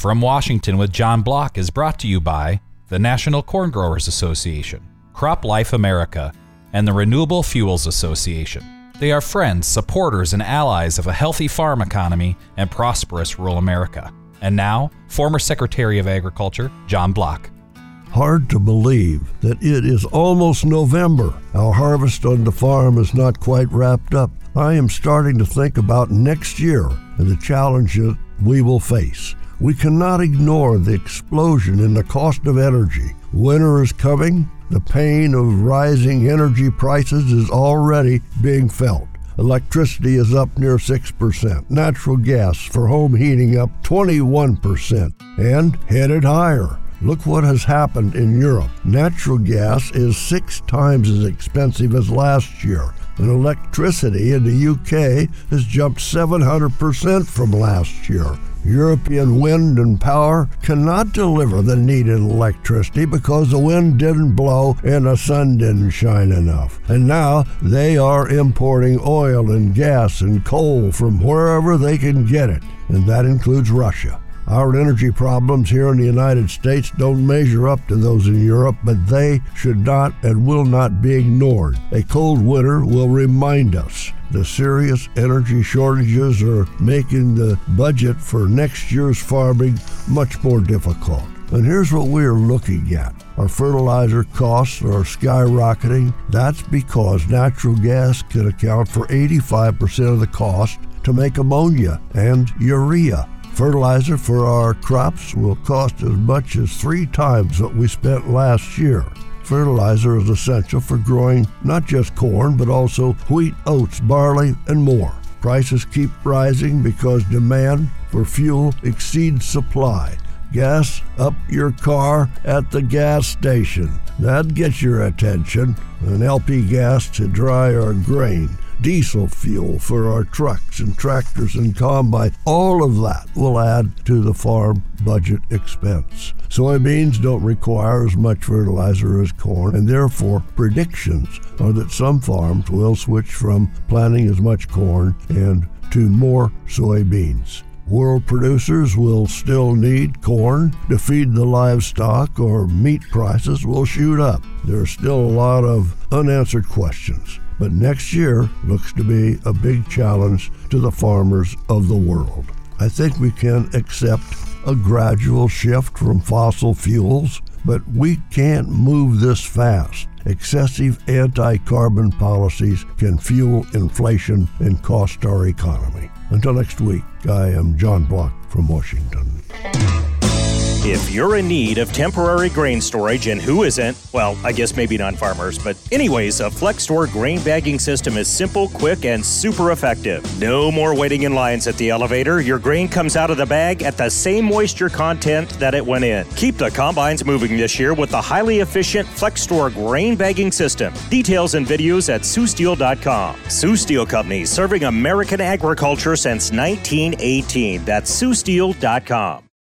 From Washington with John Block is brought to you by the National Corn Growers Association, CropLife America, and the Renewable Fuels Association. They are friends, supporters, and allies of a healthy farm economy and prosperous rural America. And now, former Secretary of Agriculture John Block. Hard to believe that it is almost November. Our harvest on the farm is not quite wrapped up. I am starting to think about next year and the challenges we will face. We cannot ignore the explosion in the cost of energy. Winter is coming. The pain of rising energy prices is already being felt. Electricity is up near 6%, natural gas for home heating up 21%, and headed higher. Look what has happened in Europe. Natural gas is six times as expensive as last year, and electricity in the UK has jumped 700% from last year. European wind and power cannot deliver the needed electricity because the wind didn't blow and the sun didn't shine enough. And now they are importing oil and gas and coal from wherever they can get it, and that includes Russia. Our energy problems here in the United States don't measure up to those in Europe, but they should not and will not be ignored. A cold winter will remind us the serious energy shortages are making the budget for next year's farming much more difficult. And here's what we're looking at. Our fertilizer costs are skyrocketing. That's because natural gas can account for 85% of the cost to make ammonia and urea. Fertilizer for our crops will cost as much as three times what we spent last year. Fertilizer is essential for growing not just corn, but also wheat, oats, barley, and more. Prices keep rising because demand for fuel exceeds supply. Gas up your car at the gas station. That gets your attention. An LP gas to dry our grain diesel fuel for our trucks and tractors and combine. All of that will add to the farm budget expense. Soybeans don't require as much fertilizer as corn, and therefore predictions are that some farms will switch from planting as much corn and to more soybeans. World producers will still need corn to feed the livestock, or meat prices will shoot up. There are still a lot of unanswered questions. But next year looks to be a big challenge to the farmers of the world. I think we can accept a gradual shift from fossil fuels, but we can't move this fast. Excessive anti carbon policies can fuel inflation and cost our economy. Until next week, I am John Block from Washington. If you're in need of temporary grain storage, and who isn't? Well, I guess maybe non farmers, but anyways, a Flex Store grain bagging system is simple, quick, and super effective. No more waiting in lines at the elevator. Your grain comes out of the bag at the same moisture content that it went in. Keep the combines moving this year with the highly efficient Flex Store grain bagging system. Details and videos at SiouxSteel.com. Sioux Steel Company, serving American agriculture since 1918. That's SiouxSteel.com.